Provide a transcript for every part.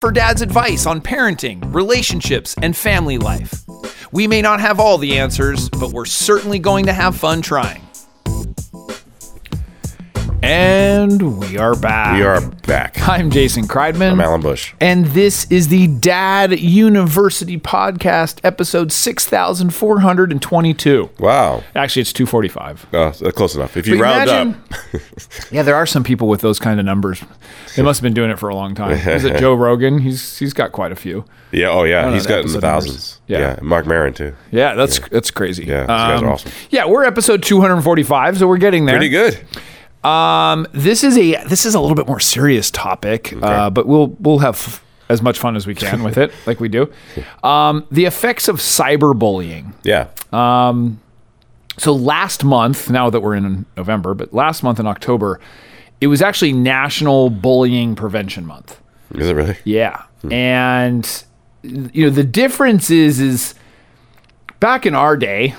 for dad's advice on parenting, relationships, and family life. We may not have all the answers, but we're certainly going to have fun trying. And we are back. We are back. I'm Jason Kreidman. I'm Alan Bush. And this is the Dad University Podcast, episode 6422. Wow. Actually, it's 245. Uh, close enough. If you But round imagine- up, Yeah, there are some people with those kind of numbers. They must have been doing it for a long time. Is it Joe Rogan? He's he's got quite a few. yeah, oh yeah, He's got in the thousands. Yeah. Yeah, Marc Maron too. Yeah, that's that's crazy. Yeah, these guys are awesome. Yeah, we're episode 245, so we're getting there. Pretty good. Um, this is a this is a little bit more serious topic, uh, but we'll we'll have as much fun as we can with it, like we do. Um, the effects of cyberbullying. Yeah. So last month, now that we're in November, but last month in October, it was actually National Bullying Prevention Month. Is it really? Yeah. And you know, the difference is is back in our day,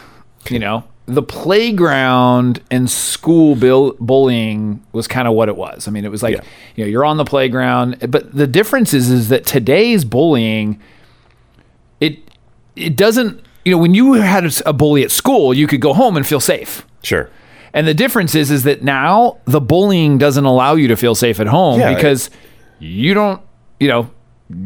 you know, the playground and school bill- bullying was kind of what it was. I mean, it was like, Yeah. you know, you're on the playground, but the difference is is that today's bullying it it doesn't, you know, when you had a bully at school, you could go home and feel safe. Sure. And the difference is is that now the bullying doesn't allow you to feel safe at home Yeah. because you don't, you know,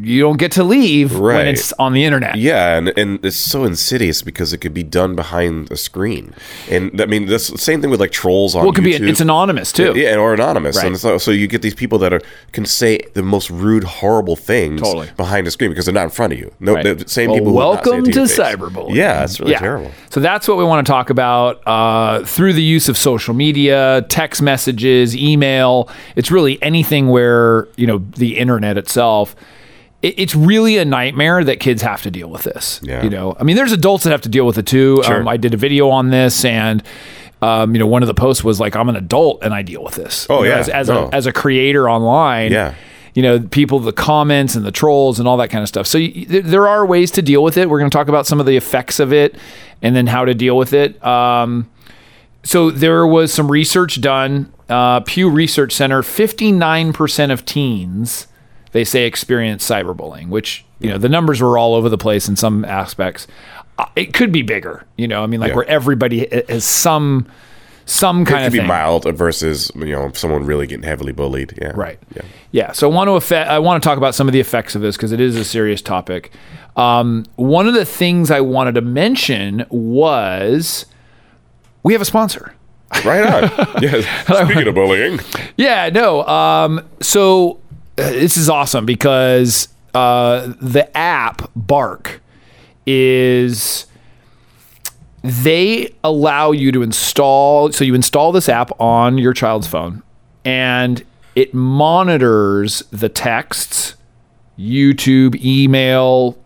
you don't get to leave when Right. it's on the internet. Yeah, and, and it's so insidious because it could be done behind a screen, and I mean that's the same thing with like trolls on. Well, it could YouTube. be it's anonymous too. Yeah, or anonymous, Right. and so, so you get these people that are can say the most rude, horrible things Totally. behind a screen because they're not in front of you. No, Right. the same Well, people. who not say welcome to your cyberbullying. Yeah, it's really terrible. So that's what we want to talk about uh, through the use of social media, text messages, email. It's really anything where you know the internet itself. It, it's really a nightmare that kids have to deal with this. Yeah. You know, I mean, there's adults that have to deal with it too. Sure. Um, I did a video on this and. Um, you know, one of the posts was like, "I'm an adult and I deal with this." Oh, You know, yeah. as, as No. a as a creator online. Yeah. you know, people, the comments and the trolls and all that kind of stuff. So y there- there are ways to deal with it. We're going to talk about some of the effects of it and then how to deal with it. Um, so there was some research done. Uh, Pew Research Center: fifty-nine percent of teens they say experience cyberbullying, which you know the numbers were all over the place in some aspects. Uh, it could be bigger. You know, I mean, like Yeah. where everybody has some some It kind could of be thing. mild versus you know someone really getting heavily bullied. Yeah. Right. Yeah. Yeah. So I want to effect, I want to talk about some of the effects of this because it is a serious topic. Um, one of the things I wanted to mention was we have a sponsor. Right on. yes. Speaking of bullying, Yeah. No. Um, so this is awesome because uh, the app Bark is they allow you to install so you install this app on your child's phone and it monitors the texts youtube email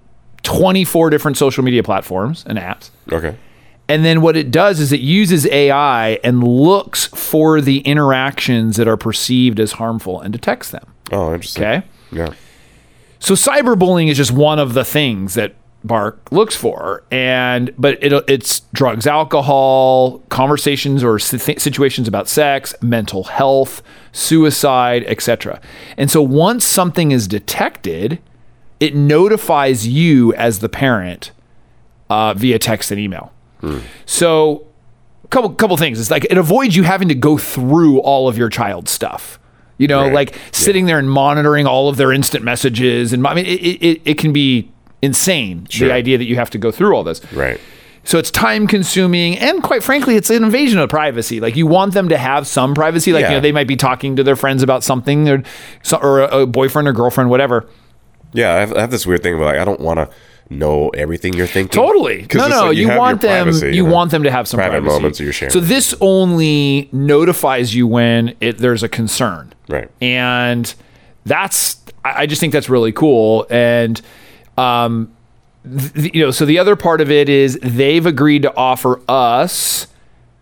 24 different social media platforms and apps okay. and then what it does is it uses ai and looks for the interactions that are perceived as harmful and detects them Oh, interesting. okay Yeah. so cyberbullying is just one of the things that Bark looks for, and but it, it's drugs, alcohol, conversations or situations about sex, mental health, suicide, etc. And so once something is detected, it notifies you as the parent uh, via text and email. So couple couple things. It's like it avoids you having to go through all of your child's stuff. You know, Right. like sitting there and monitoring all of their instant messages, and I mean, it it, it can be insane. Sure. The idea that you have to go through all this. Right. So it's time consuming, and quite frankly, it's an invasion of privacy. Like you want them to have some privacy. Like you know, they might be talking to their friends about something, or or a boyfriend or girlfriend, whatever. Yeah, I have, I have this weird thing where like I don't want to know everything you're thinking. Totally. No, no. like you, your want them. privacy, you know? want them to have some private privacy. moments you're sharing. So this only notifies you when it, there's a concern, Right. and that's. I I just think that's really cool, and um, th- you know. So the other part of it is they've agreed to offer us.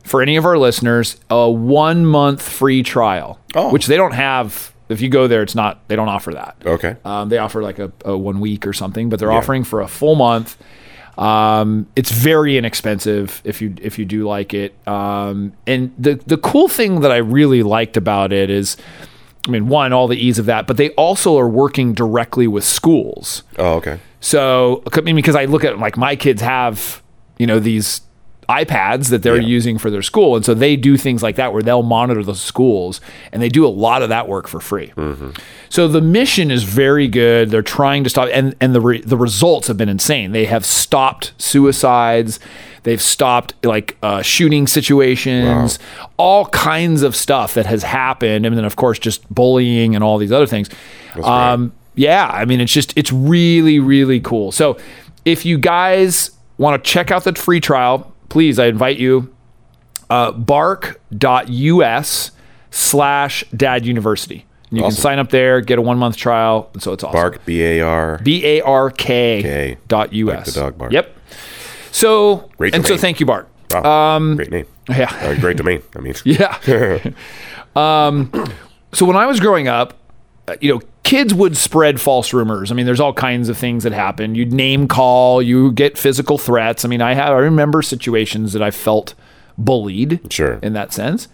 For any of our listeners, a one month free trial, Oh. which they don't have. If you go there, it's not. They don't offer that. Okay. Um, they offer like a, a one week or something, but they're offering for a full month. Um, it's very inexpensive if you if you do like it. Um, and the the cool thing that I really liked about it is I mean, one, all the ease of that, but they also are working directly with schools. Oh, okay. So, I mean, because I look at like my kids have, you know, these iPads that they're Yeah. using for their school. And so they do things like that where they'll monitor the schools and they do a lot of that work for free. So the mission is very good. They're trying to stop, and, and the, re, the results have been insane. They have stopped suicides, they've stopped like uh, shooting situations, all kinds of stuff that has happened. And then, of course, just bullying and all these other things. Um, yeah, I mean, it's just, it's really, really cool. So if you guys want to check out the free trial, please, I invite you uh, bark.us slash dad university. You can sign up there, get a one month trial. And so it's awesome. Bark, B A R. B A R K dot US. Like the dog bark. Yep. So, Great and so thank you, Bark. Wow. great name. Yeah. Uh, great domain. I mean, Yeah. um, so when I was growing up, uh, you know, kids would spread false rumors. I mean, there's all kinds of things that happen. You'd name call, you get physical threats. I mean, I have I remember situations that I felt bullied Sure. in that sense.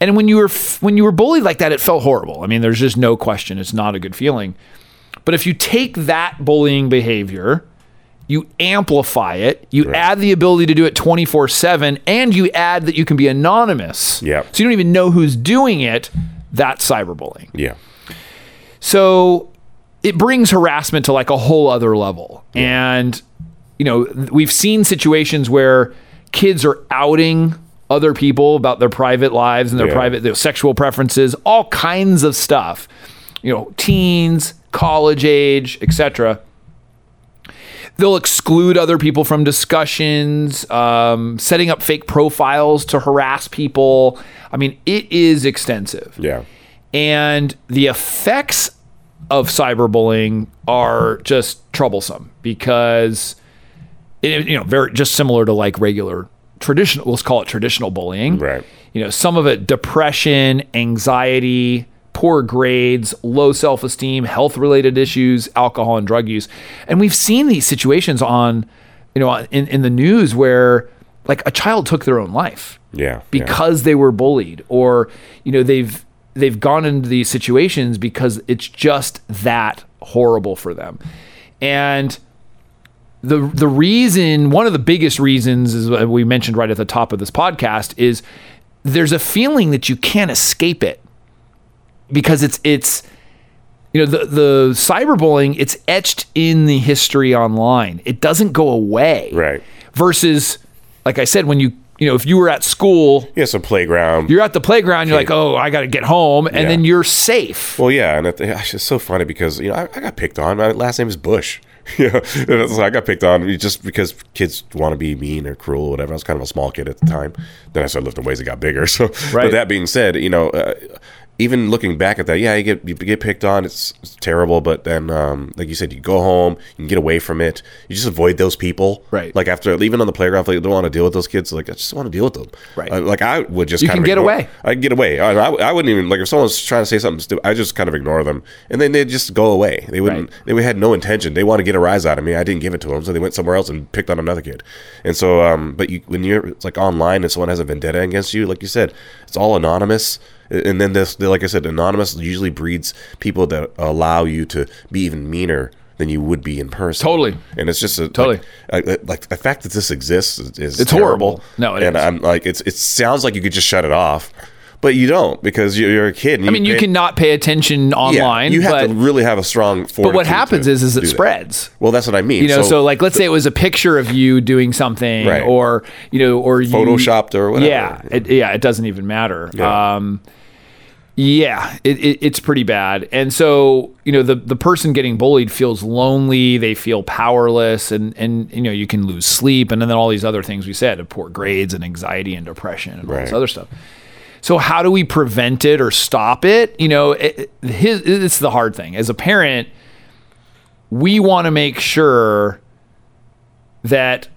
And when you were when you were bullied like that, it felt horrible. I mean, there's just no question. It's not a good feeling. But if you take that bullying behavior, you amplify it, you add the ability to do it 24 7, and you add that you can be anonymous. Yep. So you don't even know who's doing it. That's cyberbullying. yeah. So it brings harassment to like a whole other level. And, you know, we've seen situations where kids are outing other people about their private lives and their Yeah. private their sexual preferences, all kinds of stuff. You know, teens, college age, etc. They'll exclude other people from discussions, um, setting up fake profiles to harass people. I mean, it is extensive Yeah. and the effects of cyberbullying are just troublesome because it, you know very just similar to like regular traditional let's call it traditional bullying Right. you know some of it depression anxiety poor grades low self-esteem health related issues alcohol and drug use and we've seen these situations on you know in, in the news where like a child took their own life Yeah. yeah. because they were bullied or you know they've they've gone into these situations because it's just that horrible for them. And the the reason one of the biggest reasons is we mentioned right at the top of this podcast is there's a feeling that you can't escape it because it's it's you know the the cyberbullying it's etched in the history online. It doesn't go away. Right. versus like i said when you you know if you were at school Yeah. So playground. you're at the playground you're like oh i gotta get home and Yeah. then you're safe Well, yeah, and it, it's so funny because you know I, I got picked on. My last name is Bush. You know, and I got picked on just because kids want to be mean or cruel or whatever. I was kind of a small kid at the time. Then I started lifting weights and got bigger. So, Right. but that being said, you know, uh, even looking back at that, yeah, you get you get picked on. It's, it's terrible, but then, um, like you said, you go home, you can get away from it. You just avoid those people. Right. Like after even on the playground, like, they don't want to deal with those kids. Like I just want to deal with them. Right. Uh, like I would just You kind can of get ignore- away. I get away. I, I, I wouldn't even like if someone's trying to say something stupid. I just kind of ignore them, and then they just go away. They wouldn't. Right. They had no intention. They want to get a rise out of me. I didn't give it to them, so they went somewhere else and picked on another kid. And so, um, but you, when you're it's like online and someone has a vendetta against you, like you said, it's all anonymous. And then this, like I said, anonymous usually breeds people that allow you to be even meaner than you would be in person. Totally. And it's just a, Totally. like, like the fact that this exists is, is It's terrible. horrible. No, it and is. I'm like, it's it sounds like you could just shut it off, but you don't because you're, a kid. And i mean you pay- cannot pay attention yeah, online you have but, to really have a strong. but what happens is is it spreads Well, that's what I mean. you know so, like let's say it was a picture of you doing something Right. or you know or you photoshopped or whatever. yeah it, yeah it doesn't even matter Yeah. um yeah it, it, it's pretty bad and so you know the the person getting bullied feels lonely they feel powerless and and you know you can lose sleep and then all these other things we said poor grades and anxiety and depression and all this other stuff so how do we prevent it or stop it you know it, his, it's the hard thing as a parent we want to make sure that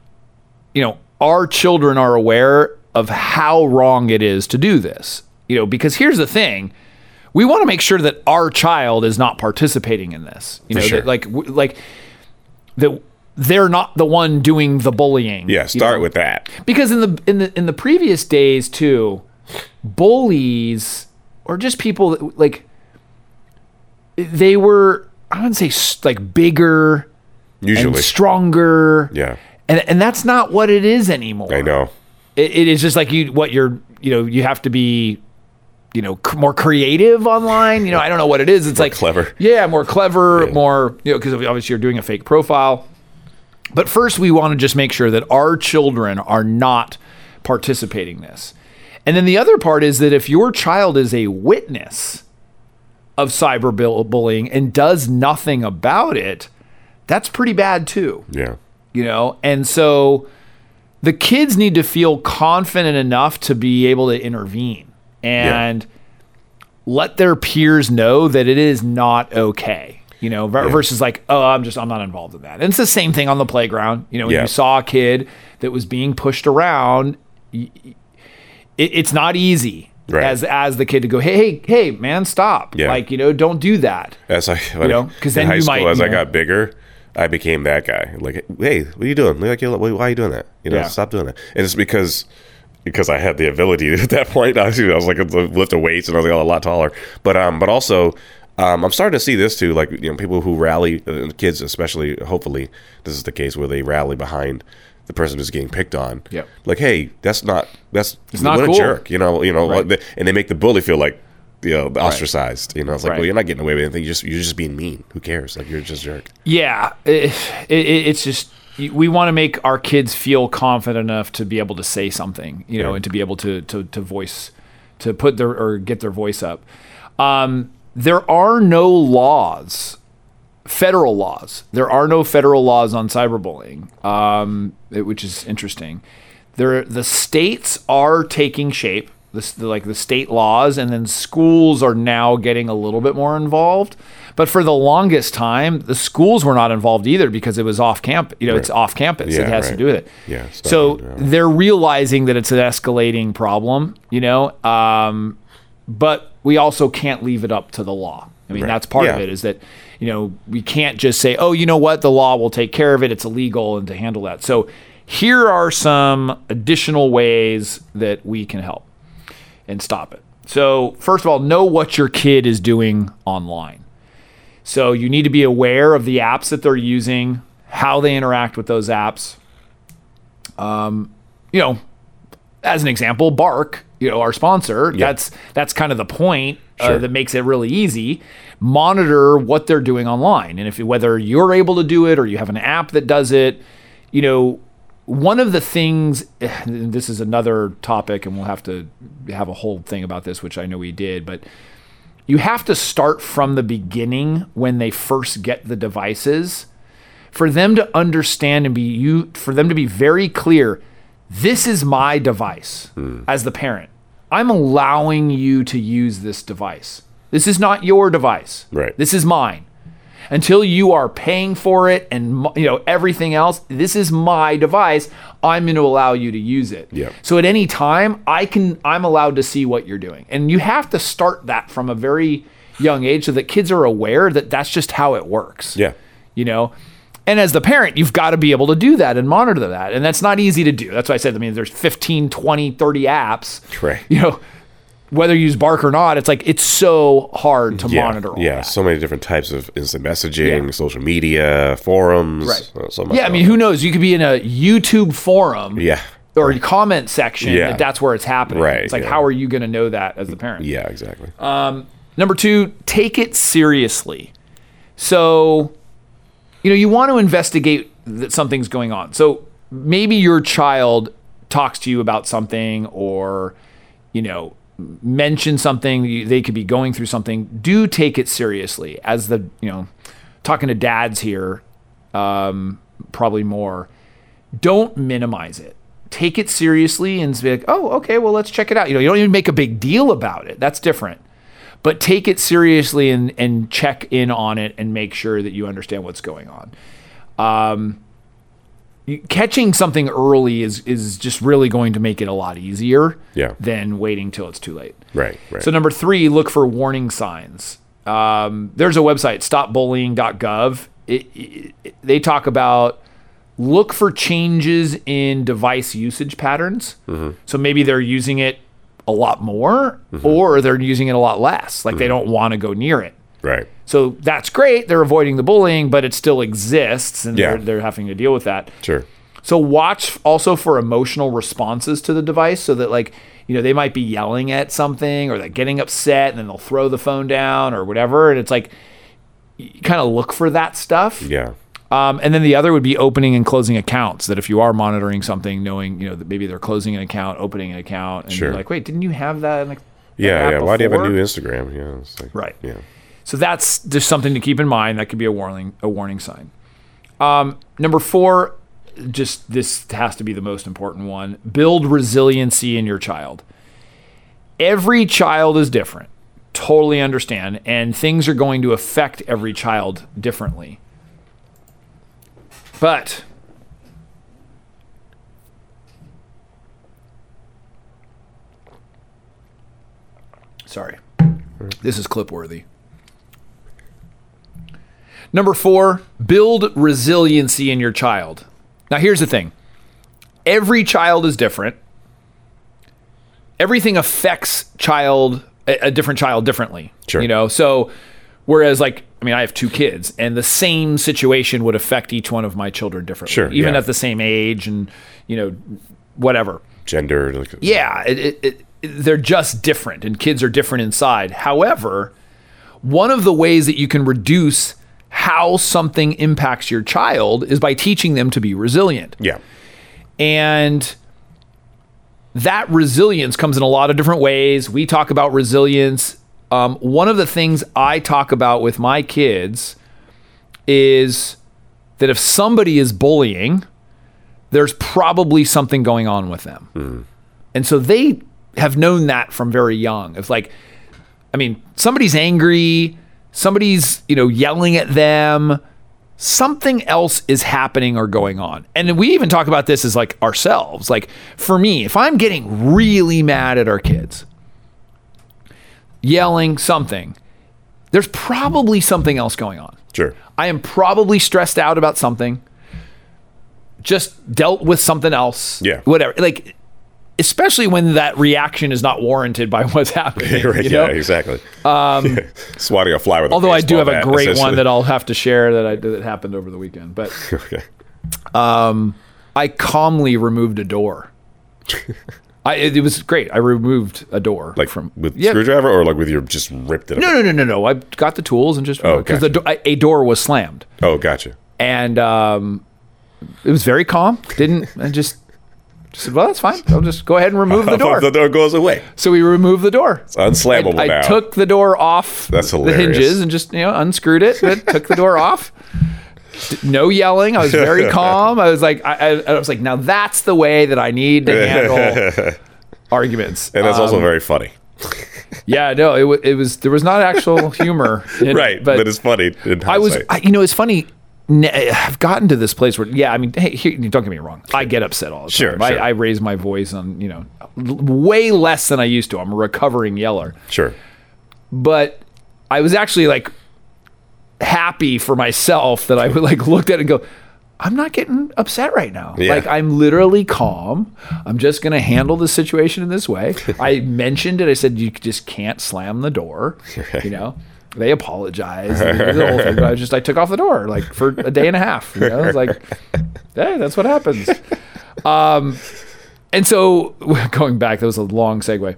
you know our children are aware of how wrong it is to do this you know because here's the thing we want to make sure that our child is not participating in this you For know sure. that like w- like that they're not the one doing the bullying Yeah, you start know? with that. because in the in the in the previous days too bullies or just people that, like they were I wouldn't say like bigger and Usually, stronger. yeah. And and that's not what it is anymore. I know. It, it is just like you what you're you know you have to be you know c- more creative online. You know I don't know what it is. It's like clever. Yeah, more clever, more you know because obviously you're doing a fake profile. But first, we want to just make sure that our children are not participating in this. And then the other part is that if your child is a witness of cyberbullying and does nothing about it, that's pretty bad too. Yeah. you know and so the kids need to feel confident enough to be able to intervene and let their peers know that it is not okay you know ver- versus like oh i'm just i'm not involved in that. And it's the same thing on the playground. You know when Yeah. you saw a kid that was being pushed around y- it, it's not easy Right. as as the kid to go hey hey hey man stop Yeah. like you know don't do that As I, you know, 'cause then high you school, might, as you I got bigger, I became that guy. Like, hey, what are you doing? Like, why are you doing that? You know, Yeah. stop doing that. And it's because because I had the ability at that point. I was, I was like lifting weights and I was like, a lot taller. But um, but also. Um, I'm starting to see this too, like you know, people who rally, uh, kids especially. Hopefully, this is the case where they rally behind the person who's getting picked on. Yep. Like, hey, that's not that's not what cool. a jerk. You know, you know, Right. and they make the bully feel like you know ostracized. You know, it's like, Right. well, you're not getting away with anything. You just you're just being mean. Who cares? Like, you're just a jerk. Yeah, it, it, it's just we want to make our kids feel confident enough to be able to say something, you know, Yeah. and to be able to to to voice, to put their or get their voice up. Um, there are no laws, federal laws. There are no federal laws on cyberbullying, um, it- which is interesting. There, the states are taking shape. This, the, like the state laws, and then schools are now getting a little bit more involved. But for the longest time, the schools were not involved either because it was off camp. You know, it's off campus. it Yeah, has to do with it. Yeah, So yeah. they're realizing that it's an escalating problem. You know, um, but we also can't leave it up to the law. I mean, Right. that's part of it is that, you know, we can't just say, oh, you know what, the law will take care of it. It's illegal and to handle that. So here are some additional ways that we can help and stop it. So, first of all, know what your kid is doing online. So, you need to be aware of the apps that they're using, how they interact with those apps. Um, you know, as an example, Bark, you know, our sponsor, yeah. that's that's kind of the point uh, that makes it really easy. Monitor what they're doing online, and if whether you're able to do it or you have an app that does it, you know, one of the things. This is another topic, and we'll have to have a whole thing about this, which I know we did, but you have to start from the beginning when they first get the devices for them to understand and be you for them to be very clear this is my device as the parent i'm allowing you to use this device. This is not your device. Right. this is mine. Until you are paying for it and you know everything else this is my device. I'm going to allow you to use it. Yep. so at any time i can i'm allowed to see what you're doing. And you have to start that from a very young age so that kids are aware that that's just how it works. Yeah. you know and as the parent you've got to be able to do that and monitor that and that's not easy to do that's why i said i mean there's 15 20 30 apps Right. you know whether you use bark or not it's like it's so hard to Yeah. monitor all yeah. that. So many different types of instant messaging, Yeah. social media, forums. Right. uh, so much yeah i mean who knows you could be in a youtube forum. Yeah. or a comment section Yeah. that that's where it's happening Right, it's like yeah. how are you going to know that as the parent Yeah. Exactly. Um, Number two, take it seriously. So, you know, you want to investigate that something's going on. So maybe your child talks to you about something or, you know, mention something, they could be going through something. Do take it seriously. As the, you know, talking to dads here, um, probably more, don't minimize it. Take it seriously and be like, oh, okay, well, let's check it out. You know, you don't even make a big deal about it. That's different but take it seriously and, and check in on it and make sure that you understand what's going on. Um, catching something early is is just really going to make it a lot easier Yeah. than waiting till it's too late. Right. Right. So number three, look for warning signs. Um, there's a website, stopbullying.gov. It, it, it- they talk about look for changes in device usage patterns. So maybe they're using it a lot more, mm-hmm. or they're using it a lot less. Like they mm-hmm. don't want to go near it. Right. So that's great. They're avoiding the bullying, but it still exists and Yeah. they're, they're having to deal with that. Sure. So watch also for emotional responses to the device so that like, you know, they might be yelling at something or they're getting upset and then they'll throw the phone down or whatever. And it's like, you kind of look for that stuff. Yeah. Um, and then the other would be opening and closing accounts. That if you are monitoring something, knowing, you know, that maybe they're closing an account, opening an account, and Sure. you're like, wait, didn't you have that? In the, Yeah. Yeah. Why do you have a new Instagram? Yeah. It's like, Right. Yeah. So that's just something to keep in mind. That could be a warning, a warning sign. Um, number four, just this has to be the most important one: build resiliency in your child. Every child is different. Totally understand, and things are going to affect every child differently. But sorry, this is clip worthy. Number four, build resiliency in your child. Now, here's the thing every child is different. Everything affects child a, a different child differently. Sure. You know, so whereas like I mean, I have two kids, and the same situation would affect each one of my children differently, Sure, even yeah. at the same age, and you know, whatever. Gender. Like, Yeah, it, it, it, they're just different, and kids are different inside. However, one of the ways that you can reduce how something impacts your child is by teaching them to be resilient. Yeah. And that resilience comes in a lot of different ways. We talk about resilience. Um, one of the things I talk about with my kids is that if somebody is bullying, there's probably something going on with them. And so they have known that from very young. It's like, I mean, somebody's angry, somebody's, you know, yelling at them, something else is happening or going on. And we even talk about this as like ourselves. Like for me, if I'm getting really mad at our kids, yelling something, there's probably something else going on. Sure. I am probably stressed out about something, just dealt with something else. Yeah. Whatever. Like, especially when that reaction is not warranted by what's happening. right. you yeah. Exactly. Um, Swatting a fly with. a Although I do have a great one that I'll have to share that I did that happened over the weekend. But Okay. I calmly removed a door. I, it, was great. I removed a door Like from with Yeah. screwdriver or like with your just ripped it. No, no, no, no, no. I got the tools and just Oh, because the gotcha. do- a door was slammed. Oh, gotcha. and um, it was very calm. Didn't I just, just said, well, that's fine. I'll just go ahead and remove the door. the door goes away. so we removed the door. It's unslammable I, I now. took the door off That's hilarious. the hinges and just you know unscrewed it. Took the door off. No yelling. I was very calm. I was like, I, I, I was like, now that's the way that I need to handle arguments. and that's Um, also very funny. yeah, no, it, it was there was not actual humor, in Right. But, it's funny. In I was. I, you know, it's funny. I've gotten to this place where, yeah, I mean, hey, here, don't get me wrong. I get upset all the Sure, time. I, sure. I raise my voice on, you know, way less than I used to. I'm a recovering yeller, sure. but I was actually like happy for myself that I would like looked at it and go, I'm not getting upset right now. Yeah. Like I'm literally calm. I'm just going to handle the situation in this way. I mentioned it. I said you just can't slam the door. You know. They apologized. and the whole thing, but I just I took off the door like for a day and a half. You know, it's like, hey, that's what happens. Um, and so going back, that was a long segue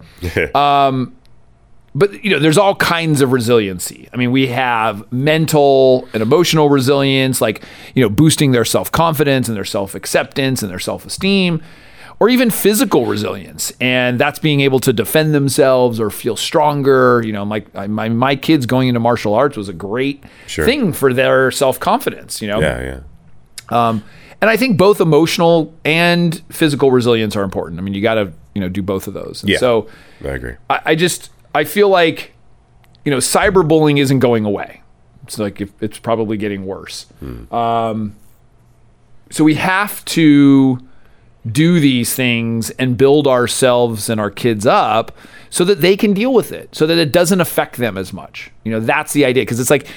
but you know there's all kinds of resiliency i mean we have mental and emotional resilience like you know boosting their self-confidence and their self-acceptance and their self-esteem or even physical resilience and that's being able to defend themselves or feel stronger you know like I- my, my kids going into martial arts was a great Sure. thing for their self-confidence you know Yeah. Yeah. um, and I think both emotional and physical resilience are important. I mean, you got to you know do both of those. And Yeah. So I agree. I, I just I feel like you know cyberbullying isn't going away. It's like if, it's probably getting worse. Um, so we have to do these things and build ourselves and our kids up so that they can deal with it, so that it doesn't affect them as much. You know, that's the idea because it's like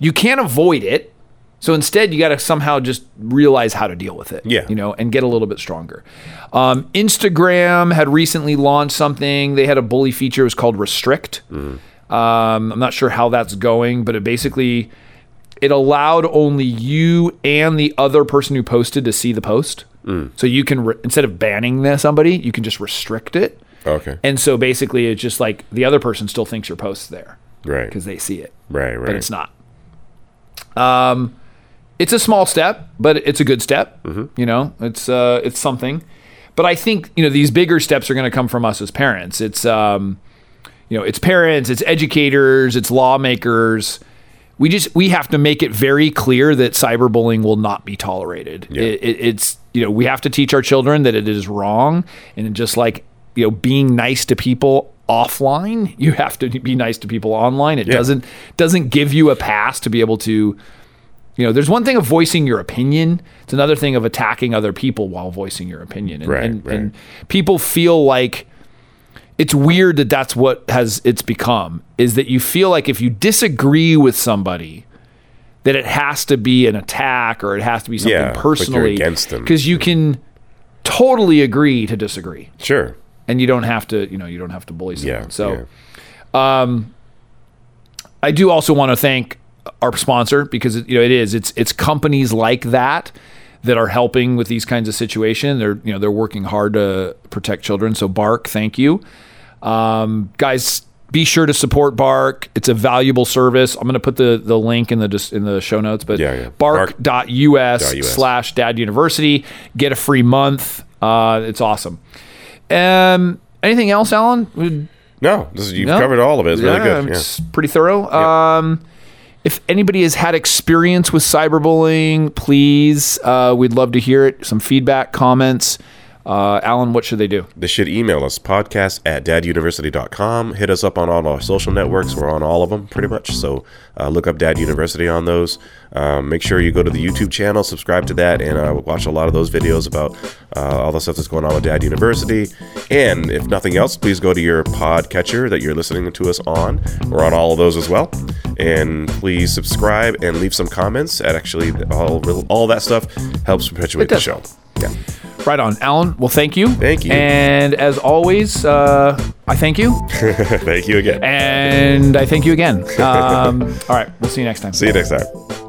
you can't avoid it. So instead, you got to somehow just realize how to deal with it. Yeah. You know, and get a little bit stronger. Um, Instagram had recently launched something. They had a bully feature. It was called Restrict. Um, I'm not sure how that's going, but it basically it allowed only you and the other person who posted to see the post. So you can re- instead of banning the, somebody, you can just restrict it. Okay. And so basically, it's just like the other person still thinks your post's there right. because they see it, Right. Right. but it's not. Um, it's a small step, but it's a good step. You know, it's uh, it's something. But I think you know these bigger steps are going to come from us as parents. It's um, you know, it's parents, it's educators, it's lawmakers. We just we have to make it very clear that cyberbullying will not be tolerated. Yeah. It, it, it's you know we have to teach our children that it is wrong, and just like you know being nice to people offline, you have to be nice to people online. It doesn't doesn't give you a pass to be able to. You know, there's one thing of voicing your opinion. It's another thing of attacking other people while voicing your opinion. And, Right, and, right. and people feel like it's weird that that's what has it's become is that you feel like if you disagree with somebody that it has to be an attack or it has to be something Yeah, like personally against them. because you can totally agree to disagree Sure. and you don't have to you know you don't have to bully someone Yeah. so yeah. Um, I do also want to thank our sponsor because you know it is it's it's companies like that that are helping with these kinds of situations. They're you know they're working hard to protect children. So Bark, thank you, um, guys. Be sure to support Bark. It's a valuable service. I'm going to put the the link in the in the show notes. But Yeah, yeah. bark.us US. slash Dad University get a free month. Uh, it's awesome. Um, anything else, Alan? No, this is, you've no? covered all of it. It's really Yeah, good. Yeah. It's pretty thorough. Um, if anybody has had experience with cyberbullying, please, uh, we'd love to hear it. Some feedback, comments. Uh, Alan, what should they do? They should email us podcast at daduniversity.com. Hit us up on all our social networks. We're on all of them pretty much. So uh, look up Dad University on those. Um, make sure you go to the YouTube channel, subscribe to that, and uh, watch a lot of those videos about uh, all the stuff that's going on with Dad University. And if nothing else, please go to your podcatcher that you're listening to us on. We're on all of those as well. And please subscribe and leave some comments. That actually, all, all that stuff helps perpetuate the show. Yeah. Right on, Alan. Well, thank you. Thank you. And as always, uh, I thank you, Thank you again. and I thank you again. Um, all right, we'll see you next time. See you next time.